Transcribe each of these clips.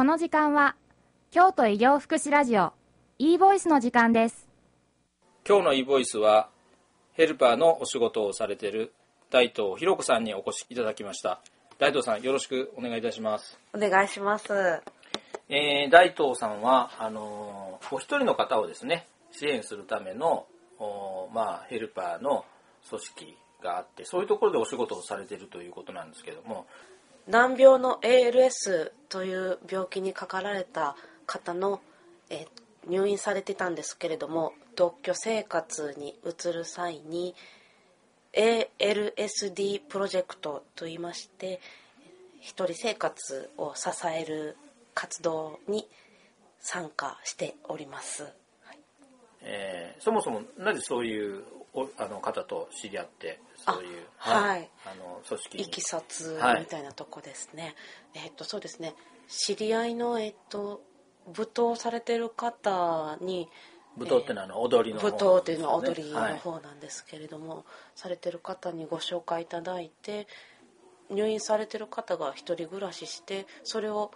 時間は京都医療福祉ラジオ e ボイスの時間です。今日の e ボイスはヘルパーのお仕事をされている大東ひろ子さんにお越しいただきました。大東さんよろしくお願いいたします。お願いします。えー大東さんはあのーお一人の方をですね支援するためのまあヘルパーの組織があってそういうところでお仕事をされているということなんですけども難病の ALS という病気にかかられた方の、え入院されてたんですけれども独居生活に移る際に ALSD プロジェクトといいまして一人生活を支える活動に参加しております。はいえーそもそもなぜそういうおあの方と知り合ってそういうあはい。あの組織に。いきさつはい。みたいなとこですね。えっとそうですね。知り合いのえっと舞踏されてる方に舞踏っていうのは踊りの方舞踏っていうのは踊りのはい方なんですけれども、されてる方にご紹介いただいて入院されてる方が一人暮らししてそれを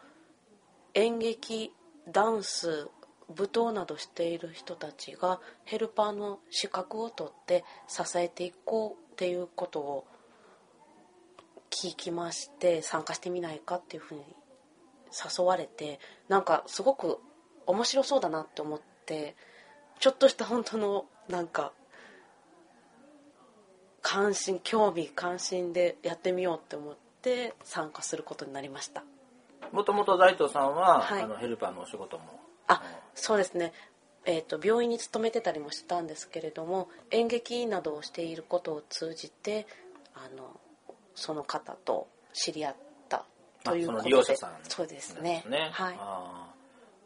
演劇ダンス舞踏などしている人たちがヘルパーの資格を取って支えていこうっていうことを聞きまして参加してみないかっていうふうに誘われてなんかすごく面白そうだなって思ってちょっとした本当のなんか関心興味関心でやってみようって思って参加することになりました。もともと大東さんは、はい。あのヘルパーのお仕事もあそうですね。えー、と病院に勤めてたりもしてたんですけれども演劇などをしていることを通じてあのその方と知り合ったということで。利用者さんそうですね。はい。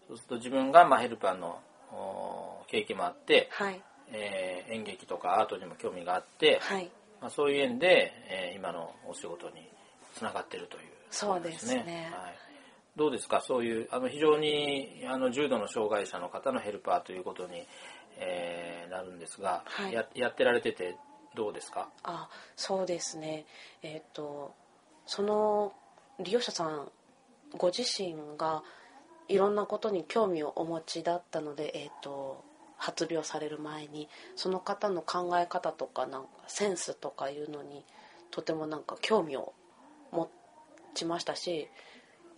そうすると自分が、まあ、ヘルパーのお経験もあって、はい。えー演劇とかアートにも興味があって、はい。まあ、そういう縁で、えー今のお仕事につながっているというそうですね。はい、どうですか？そういうあの非常にあの重度の障害者の方のヘルパーということに、えーなるんですが、はい。ややってられててどうですか？あそうですね。えっ、とその利用者さんご自身がいろんなことに興味をお持ちだったので、えー、と発病される前にその方の考え方とかなんかセンスとかいうのにとてもなんか興味を持ちましたし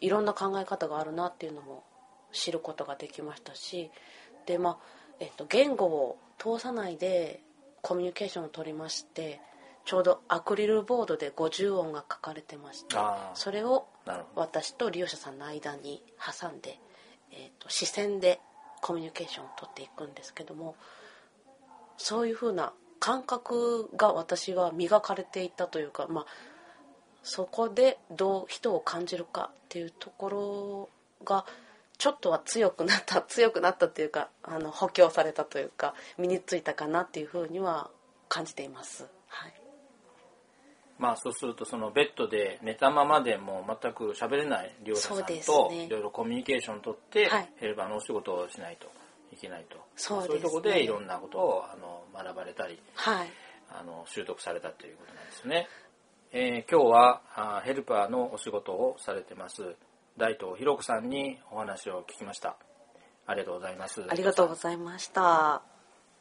いろんな考え方があるなっていうのも知ることができましたしでまあ、えっと、言語を通さないでコミュニケーションを取りましてちょうどアクリルボードで50音が書かれてましてそれを私と利用者さんの間に挟んで、えー、と視線でコミュニケーションを取っていくんですけどもそういうふうな感覚が私は磨かれていたというか、まあ、そこでどう人を感じるかっていうところがちょっとは強くなった 強くなったというかあの補強されたというか身についたかなっていうふうには感じています。はい。まあそうするとそのベッドで寝たままでもう全く喋れない利用者さんとね。いろいろコミュニケーションを取ってはい。ヘルパーのお仕事をしないといけないと。そうね。いうところでいろんなことをあの学ばれたりはい。あの習得されたということなんですね、えー今日はあヘルパーのお仕事をされてます大東ひろ子さんにお話を聞きましたありがとうございますありがとうございました。